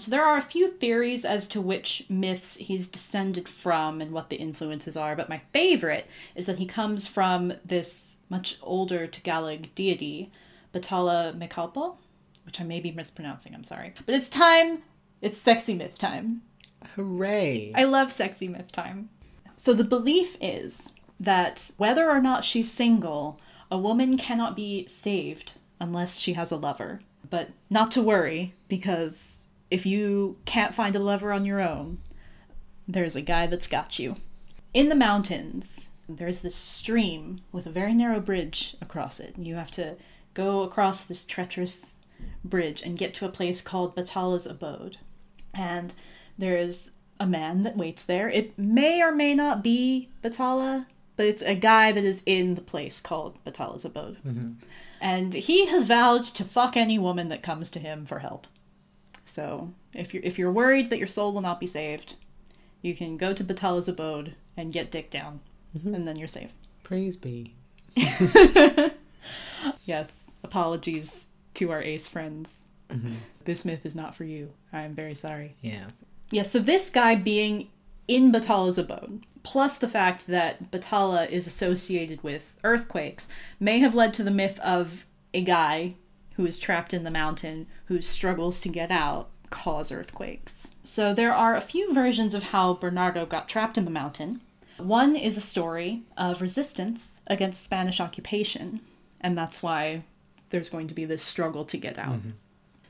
so there are a few theories as to which myths he's descended from and what the influences are, but my favorite is that he comes from this much older Tagalog deity, Bathala Mecalpo, which I may be mispronouncing, I'm sorry. But it's time, it's sexy myth time. Hooray! I love sexy myth time. So the belief is that whether or not she's single, a woman cannot be saved unless she has a lover. But not to worry, because if you can't find a lover on your own, there's a guy that's got you. In the mountains, there's this stream with a very narrow bridge across it. You have to go across this treacherous bridge and get to a place called Bathala's abode. And there's a man that waits there. It may or may not be Batala, but it's a guy that is in the place called Bathala's abode. Mm-hmm. And he has vowed to fuck any woman that comes to him for help. So if you're if you're worried that your soul will not be saved, you can go to Bathala's abode and get dick down, mm-hmm. and then you're safe. Praise be. *laughs* Yes, apologies to our ace friends. Mm-hmm. This myth is not for you. I am very sorry. Yeah. Yeah, so this guy being in Bathala's abode, plus the fact that Batala is associated with earthquakes, may have led to the myth of a guy who is trapped in the mountain whose struggles to get out cause earthquakes. So there are a few versions of how Bernardo got trapped in the mountain. One is a story of resistance against Spanish occupation, and that's why there's going to be this struggle to get out. Mm-hmm.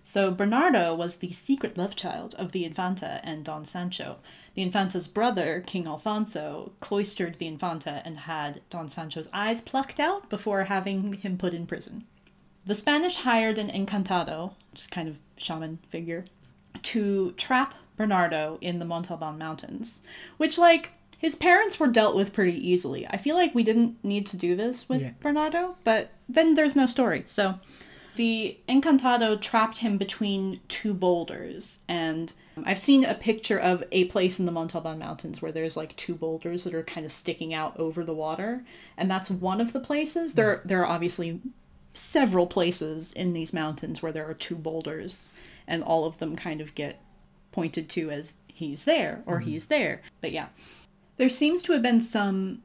So Bernardo was the secret love child of the Infanta and Don Sancho. The Infanta's brother, King Alfonso, cloistered the Infanta and had Don Sancho's eyes plucked out before having him put in prison. The Spanish hired an encantado, just kind of shaman figure, to trap Bernardo in the Montalban Mountains, which like his parents were dealt with pretty easily. I feel like we didn't need to do this with Yeah. Bernardo, but then there's no story. So the Encantado trapped him between two boulders, and I've seen a picture of a place in the Montalban Mountains where there's like two boulders that are kind of sticking out over the water, and that's one of the places. There, hmm. there are obviously several places in these mountains where there are two boulders, and all of them kind of get pointed to as he's there or mm-hmm. he's there. But yeah, there seems to have been some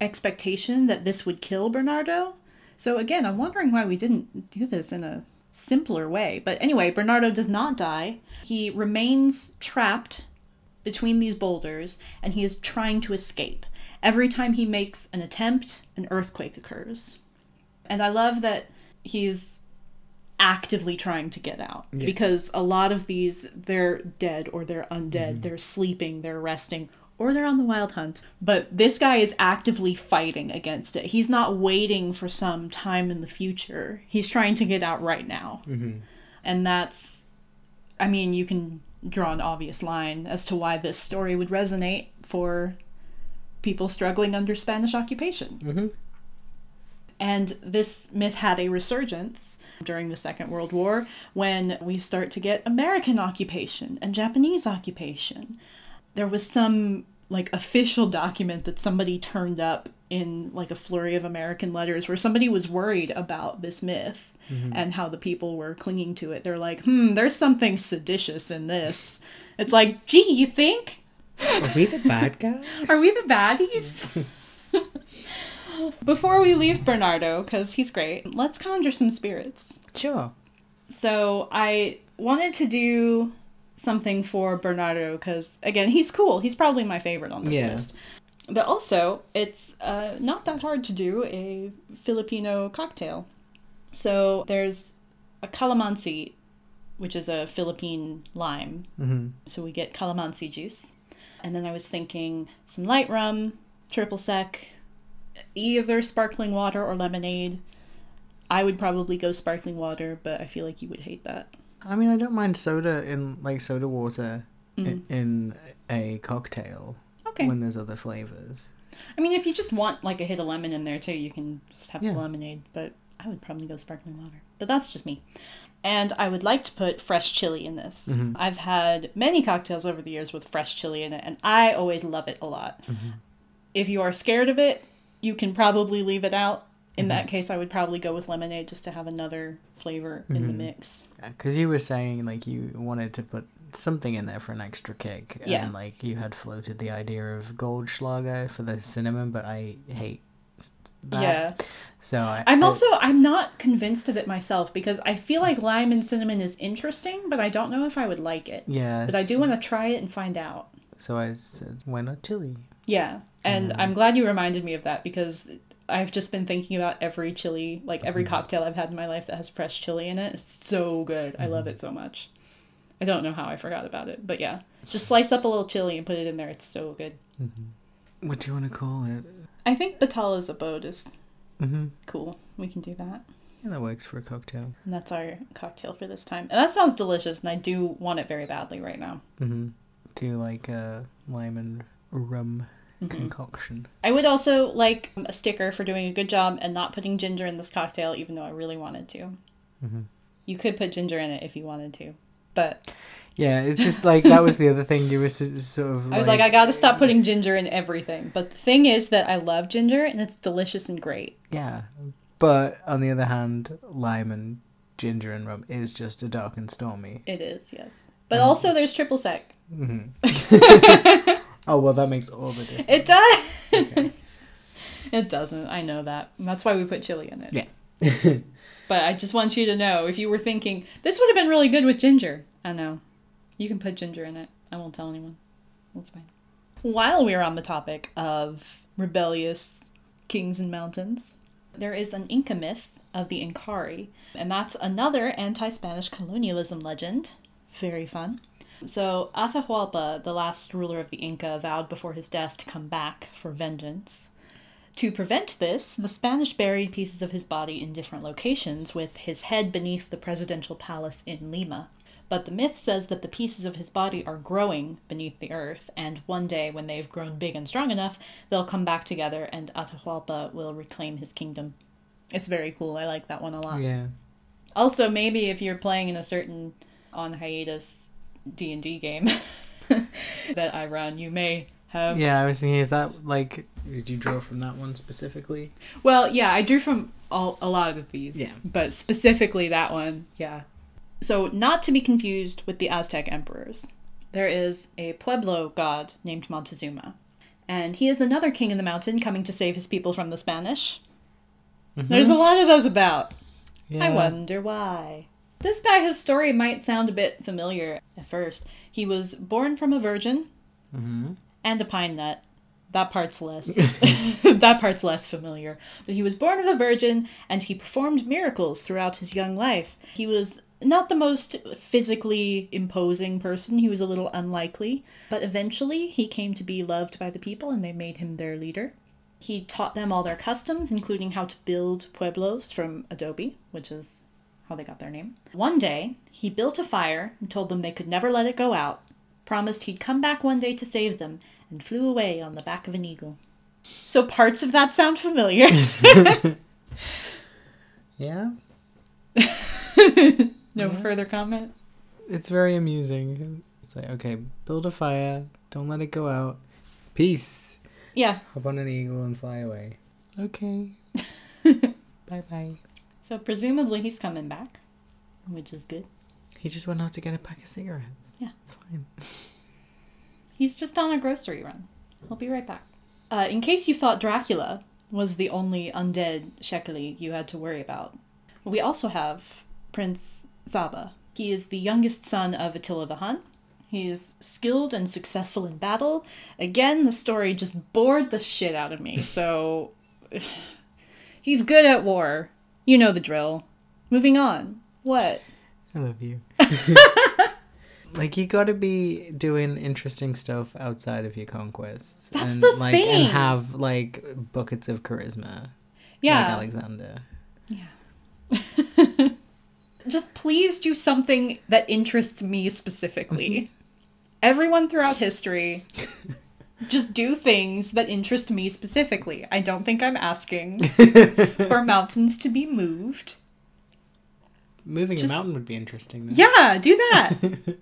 expectation that this would kill Bernardo. So again, I'm wondering why we didn't do this in a simpler way. But anyway, Bernardo does not die. He remains trapped between these boulders and he is trying to escape. Every time he makes an attempt, an earthquake occurs. And I love that he's actively trying to get out Yeah. because a lot of these they're dead or they're undead, they're sleeping, they're resting, or they're on the wild hunt. But this guy is actively fighting against it. He's not waiting for some time in the future. He's trying to get out right now. And that's I mean, you can draw an obvious line as to why this story would resonate for people struggling under Spanish occupation. Mhm. And this myth had a resurgence during the Second World War when we start to get American occupation and Japanese occupation. There was some like official document that somebody turned up in like a flurry of American letters where somebody was worried about this myth and how the people were clinging to it. They're like, hmm, there's something seditious in this. It's like, gee, you think? Are we the bad guys? Are we the baddies? *laughs* Before we leave Bernardo, because he's great, let's conjure some spirits. Sure. So I wanted to do something for Bernardo because, again, he's cool. He's probably my favorite on this Yeah. list. But also, it's uh, not that hard to do a Filipino cocktail. So there's a calamansi which is a Philippine lime. Mm-hmm. So we get calamansi juice. And then I was thinking some light rum, triple sec, either sparkling water or lemonade. I would probably go sparkling water, but I feel like you would hate that. I mean, I don't mind soda in like soda water Mm. in, in a cocktail Okay. when there's other flavors. I mean, if you just want like a hit of lemon in there too, you can just have Yeah. the lemonade, but I would probably go sparkling water. But that's just me. And I would like to put fresh chili in this. Mhm. I've had many cocktails over the years with fresh chili in it, and I always love it a lot. Mm-hmm. If you are scared of it, you can probably leave it out. In Mm-hmm. that case, I would probably go with lemonade just to have another flavor in the Mhm. mix. Because you were saying like you wanted to put something in there for an extra kick, Yeah. and like you had floated the idea of Goldschlager for the cinnamon, but I hate that. Yeah. So I, I'm I- also I'm not convinced of it myself because I feel like lime and cinnamon is interesting, but I don't know if I would like it. yeah. But I do want to try it and find out. So I said, why not chili? Yeah, and. I'm glad you reminded me of that because I've just been thinking about every chili, like every Mm-hmm. cocktail I've had in my life that has fresh chili in it. It's so good. I Mm-hmm. love it so much. I don't know how I forgot about it, but yeah, just slice up a little chili and put it in there. It's so good. Mm-hmm. What do you want to call it? I think Bathala's abode is Mm-hmm. cool. We can do that. Yeah, that works for a cocktail. And that's our cocktail for this time. And that sounds delicious, and I do want it very badly right now. Mm-hmm. Like a lime and rum Mm-hmm. concoction. I would also like a sticker for doing a good job and not putting ginger in this cocktail, even though I really wanted to. Mm-hmm. You could put ginger in it if you wanted to, but Yeah, it's just like that was the other thing you were sort of. *laughs* I was like, I gotta stop putting ginger in everything. But the thing is that I love ginger and it's delicious and great. Yeah, but on the other hand, lime and ginger and rum is just a dark and stormy. It is, yes. But also, there's triple sec. Hmm *laughs* oh well, that makes all the difference. It does. *laughs* it doesn't. I know that. And that's why we put chili in it. Yeah. *laughs* But I just want you to know if you were thinking this would have been really good with ginger. I know. You can put ginger in it. I won't tell anyone. That's fine. While we are on the topic of rebellious kings and mountains, there is an Inca myth of the Inkarri, and that's another anti Spanish colonialism legend. Very fun. So, Atahualpa, the last ruler of the Inca, vowed before his death to come back for vengeance. To prevent this, the Spanish buried pieces of his body in different locations, with his head beneath the presidential palace in Lima. But the myth says that the pieces of his body are growing beneath the earth, and one day, when they've grown big and strong enough, they'll come back together and Atahualpa will reclaim his kingdom. It's very cool. I like that one a lot. Yeah. Also, maybe if you're playing in a certain on hiatus D and D game *laughs* that I run, you may have. Yeah, I was thinking, is that like, did you draw from that one specifically? Well, yeah, I drew from all, a lot of these. Yeah. But specifically that one, yeah. So, not to be confused with the Aztec emperors, there is a Pueblo god named Montezuma. And he is another king in the mountain coming to save his people from the Spanish. Mm-hmm. There's a lot of those about. Yeah. I wonder why. This guy, his story might sound a bit familiar at first. He was born from a virgin Mm-hmm. and a pine nut. That part's less. *laughs* that part's less familiar. But he was born of a virgin, and he performed miracles throughout his young life. He was not the most physically imposing person. He was a little unlikely, but eventually he came to be loved by the people, and they made him their leader. He taught them all their customs, including how to build pueblos from adobe, which is how they got their name. One day, he built a fire and told them they could never let it go out, promised he'd come back one day to save them, and flew away on the back of an eagle. So parts of that sound familiar. *laughs* Yeah. *laughs* no further comment? It's very amusing. It's like, okay, build a fire, don't let it go out. Peace. Yeah. Hop on an eagle and fly away. *laughs* Okay. bye bye. So presumably he's coming back, which is good. He just went out to get a pack of cigarettes. Yeah. It's fine. *laughs* He's just on a grocery run. He'll be right back. Uh, in case you thought Dracula was the only undead Shekeli you had to worry about, we also have Prince Saba. He is the youngest son of Attila the Hun. He is skilled and successful in battle. Again, the story just bored the shit out of me, so. *laughs* he's good at war. You know the drill. Moving on. What? I love you. *laughs* like you got to be doing interesting stuff outside of your conquests, That's and the like thing. and have like buckets of charisma, Yeah. like Alexander. Yeah. *laughs* Just please do something that interests me specifically. Mm-hmm. Everyone throughout history, just do things that interest me specifically. I don't think I'm asking *laughs* for mountains to be moved. Moving Just- a mountain would be interesting. Though. Yeah, do *laughs* that.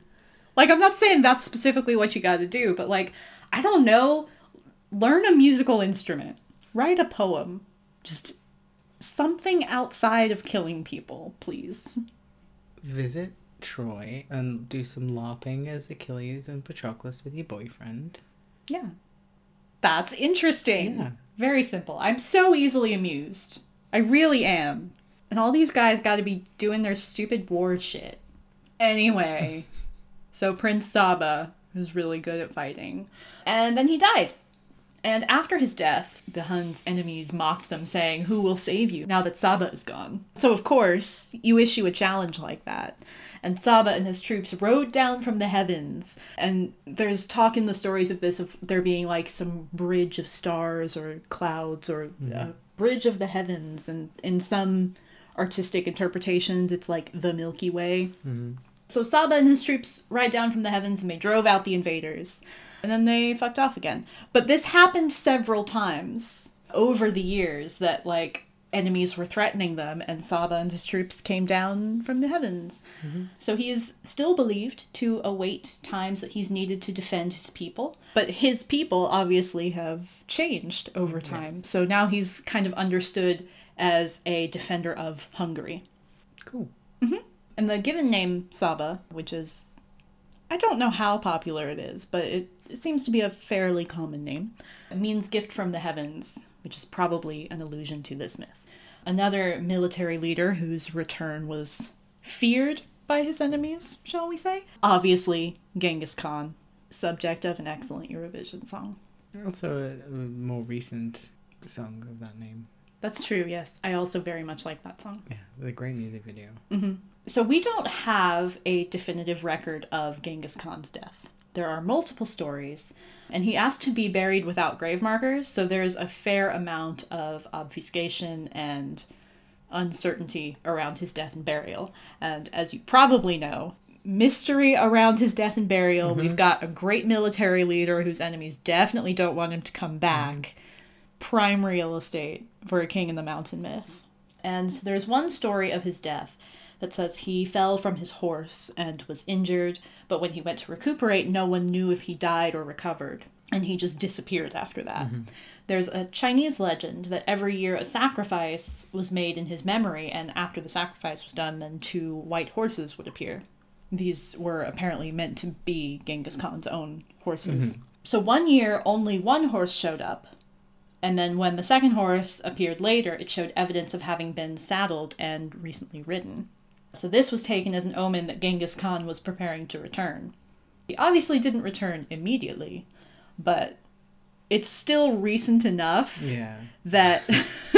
like, I'm not saying that's specifically what you gotta do, but like, I don't know, learn a musical instrument, write a poem, just something outside of killing people, please. Visit Troy and do some LARPing as Achilles and Patroclus with your boyfriend. Yeah. That's interesting. Yeah. Very simple. I'm so easily amused. I really am. And all these guys got to be doing their stupid war shit. Anyway, *laughs* so Prince Saba was really good at fighting. And then he died. And after his death, the Huns' enemies mocked them, saying, Who will save you now that Saba is gone? So, of course, you issue a challenge like that. And Saba and his troops rode down from the heavens. And there's talk in the stories of this of there being like some bridge of stars or clouds or mm-hmm. a bridge of the heavens. And in some artistic interpretations, it's like the Milky Way. Mm-hmm. So Saba and his troops ride down from the heavens and they drove out the invaders. And then they fucked off again. But this happened several times over the years that like enemies were threatening them and Saba and his troops came down from the heavens. Mm-hmm. So he is still believed to await times that he's needed to defend his people. But his people obviously have changed over time. So now he's kind of understood as a defender of Hungary. Cool. Mm-hmm. And the given name Saba, which is, I don't know how popular it is, but it, it seems to be a fairly common name, it means gift from the heavens, which is probably an allusion to this myth. Another military leader whose return was feared by his enemies, shall we say? Obviously, Genghis Khan, subject of an excellent Eurovision song. Also, a, a more recent song of that name. That's true, yes. I also very much like that song. Yeah, with a great music video. Mm-hmm. So we don't have a definitive record of Genghis Khan's death. There are multiple stories, and he asked to be buried without grave markers, so there's a fair amount of obfuscation and uncertainty around his death and burial. And as you probably know, mystery around his death and burial. Mm-hmm. We've got a great military leader whose enemies definitely don't want him to come back. Mm-hmm. Prime real estate for a king in the mountain myth. And there's one story of his death that says he fell from his horse and was injured, but when he went to recuperate, no one knew if he died or recovered, and he just disappeared after that. Mm-hmm. There's a Chinese legend that every year a sacrifice was made in his memory, and after the sacrifice was done, then two white horses would appear. These were apparently meant to be Genghis Khan's own horses. Mm-hmm. So one year, only one horse showed up, and then when the second horse appeared later, it showed evidence of having been saddled and recently ridden. So this was taken as an omen that Genghis Khan was preparing to return. He obviously didn't return immediately, but it's still recent enough Yeah. that *laughs*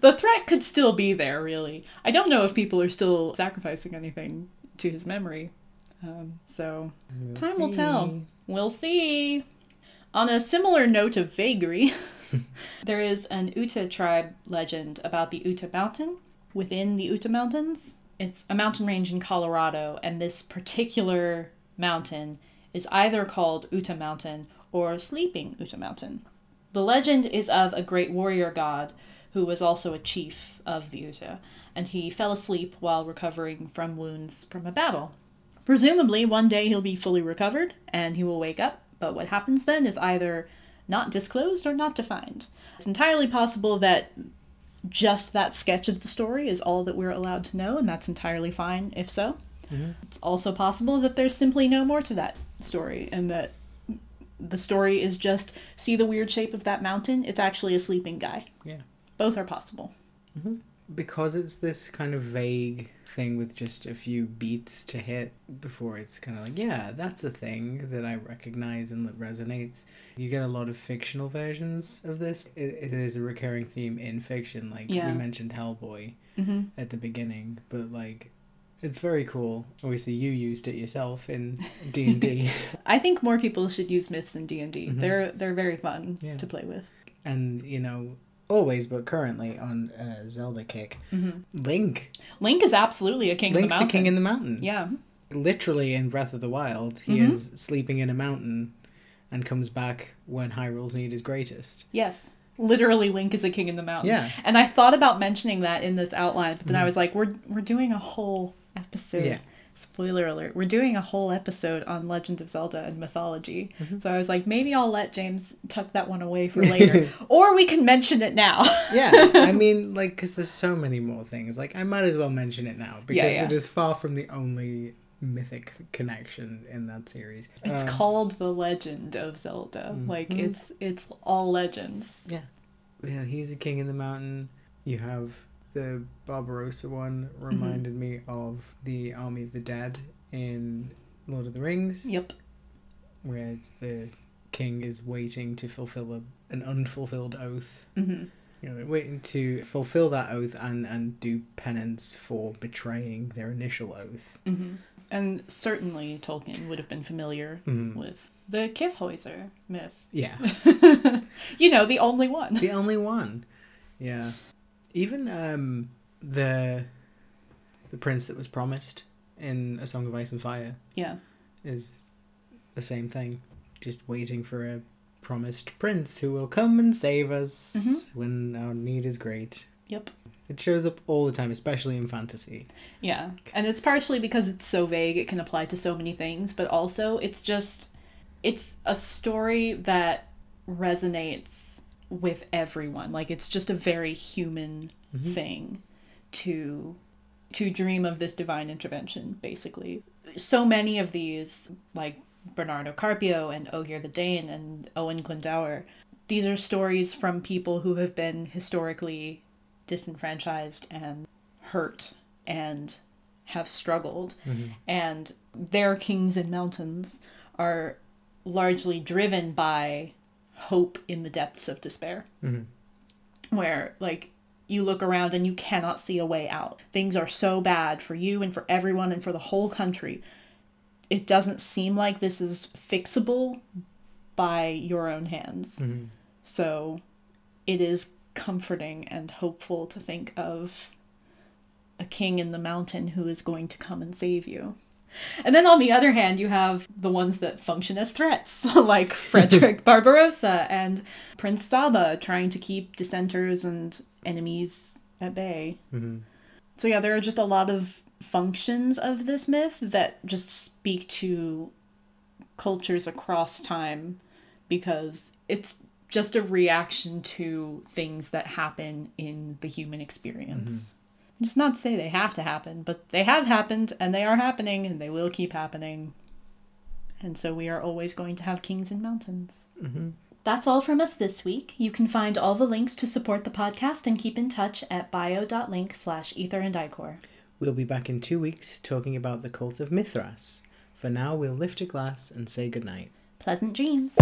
the threat could still be there, really. I don't know if people are still sacrificing anything to his memory. Um, so We'll Time will tell. We'll see. On a similar note of vagary, *laughs* there is an Uta tribe legend about the Uta Mountain within the Uta Mountains. It's a mountain range in Colorado, and this particular mountain is either called Uta Mountain or Sleeping Uta Mountain. The legend is of a great warrior god who was also a chief of the Uta, and he fell asleep while recovering from wounds from a battle. Presumably, one day he'll be fully recovered and he will wake up, but what happens then is either not disclosed or not defined. It's entirely possible that just that sketch of the story is all that we're allowed to know, and that's entirely fine if so. Mm-hmm. It's also possible that there's simply no more to that story, and that the story is just see the weird shape of that mountain, it's actually a sleeping guy. Yeah. Both are possible. Mm-hmm. Because it's this kind of vague thing with just a few beats to hit before it's kind of like, yeah, that's a thing that I recognize and that resonates. You get a lot of fictional versions of this. It, it is a recurring theme in fiction. Like Yeah. we mentioned Hellboy Mm-hmm. at the beginning, but like It's very cool. Obviously, you used it yourself in *laughs* D and D, I think more people should use myths in D and D. They're they're very fun Yeah. to play with. and you know, always but currently on uh, Zelda Kick, Link. Link is absolutely a king Link's of the the king in the mountain. yeah, Literally in Breath of the Wild, he Mhm. is sleeping in a mountain, and comes back when Hyrule's need is greatest. yes. Literally, Link is a king in the mountain. Yeah. Mm-hmm. And I thought about mentioning that in this outline, but then I was like, we're we're doing a whole episode. Yeah. Spoiler alert: We're doing a whole episode on Legend of Zelda and mythology. Mm-hmm. So I was like, maybe I'll let James tuck that one away for later, *laughs* or we can mention it now. *laughs* Yeah, I *laughs* mean, like, because there's so many more things. Like, I might as well mention it now because yeah. it is far from the only mythic connection in that series. It's Um, called the Legend of Zelda. Like Mhm. it's it's all legends. Yeah. Yeah, he's a king in the mountain. You have the Barbarossa one reminded me of the Army of the Dead in Lord of the Rings, Yep. whereas the king is waiting to fulfill a, an unfulfilled oath. hmm You know, waiting to fulfill that oath and, and do penance for betraying their initial oath. hmm And certainly Tolkien would have been familiar Mhm. with the Kyffhäuser myth. Yeah. *laughs* you know, the only one. the only *laughs* one. Yeah. Even um the the prince that was promised in A Song of Ice and Fire Yeah. is the same thing. Just waiting for a promised prince who will come and save us Mhm. when our need is great. Yep. It shows up all the time, especially in fantasy. Yeah. And it's partially because it's so vague, it can apply to so many things, but also it's just it's a story that resonates with everyone. Like it's just a very human Mhm. thing to to dream of this divine intervention, basically. So many of these, like Bernardo Carpio and Ogier the Dane and Owen Glendower, these are stories from people who have been historically disenfranchised and hurt and have struggled. And their kings and mountains are largely driven by hope in the depths of despair. Mhm. Where, like, you look around and you cannot see a way out. Things are so bad for you and for everyone and for the whole country. It doesn't seem like this is fixable by your own hands. Mhm. So it is comforting and hopeful to think of a king in the mountain who is going to come and save you. *laughs* And then on the other hand, you have the ones that function as threats, *laughs* like Frederick *laughs* Barbarossa and Prince Saba trying to keep dissenters and enemies at bay. Mhm. So, yeah, there are just a lot of functions of this myth that just speak to cultures across time because it's just a reaction to things that happen in the human experience. Just not to say they have to happen, but they have happened and they are happening and they will keep happening. And so we are always going to have kings and mountains. Mhm. That's all from us this week. You can find all the links to support the podcast and keep in touch at bio.link slash ether and ichor. We'll be back in two weeks talking about the cult of Mithras. For now, we'll lift a glass and say goodnight. Pleasant dreams.